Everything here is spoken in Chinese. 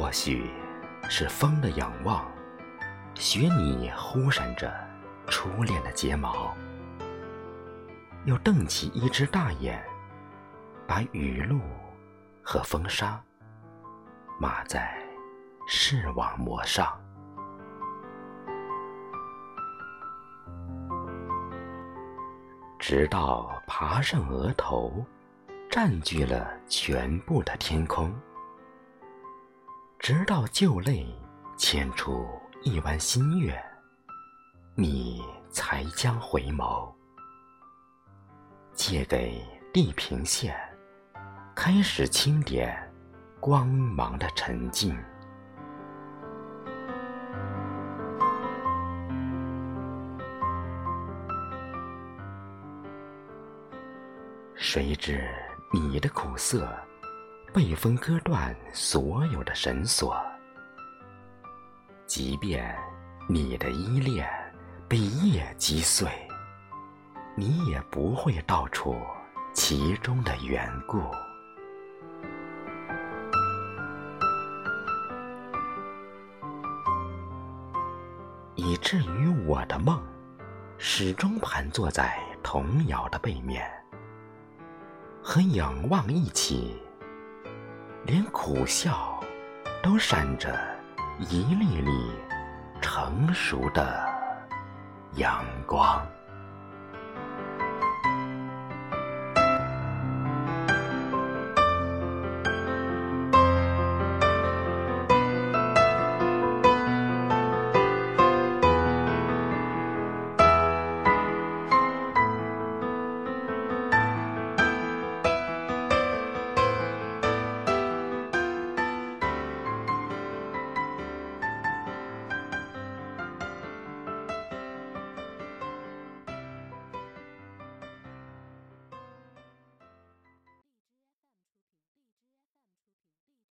或许是风的仰望，学你忽闪着初恋的睫毛，又瞪起一只大眼，把雨露和风沙码在视网膜上，直到爬上额头，占据了全部的天空。直到旧泪牵出一弯新月，你才将回眸，借给地平线，开始清点光芒的沉静。谁知你的苦涩？被风割断所有的绳索，即便你的依恋被夜击碎，你也不会道出其中的缘故，以至于我的梦始终盘坐在童谣的背面，和仰望一起。连苦笑都闪着一粒粒成熟的阳光。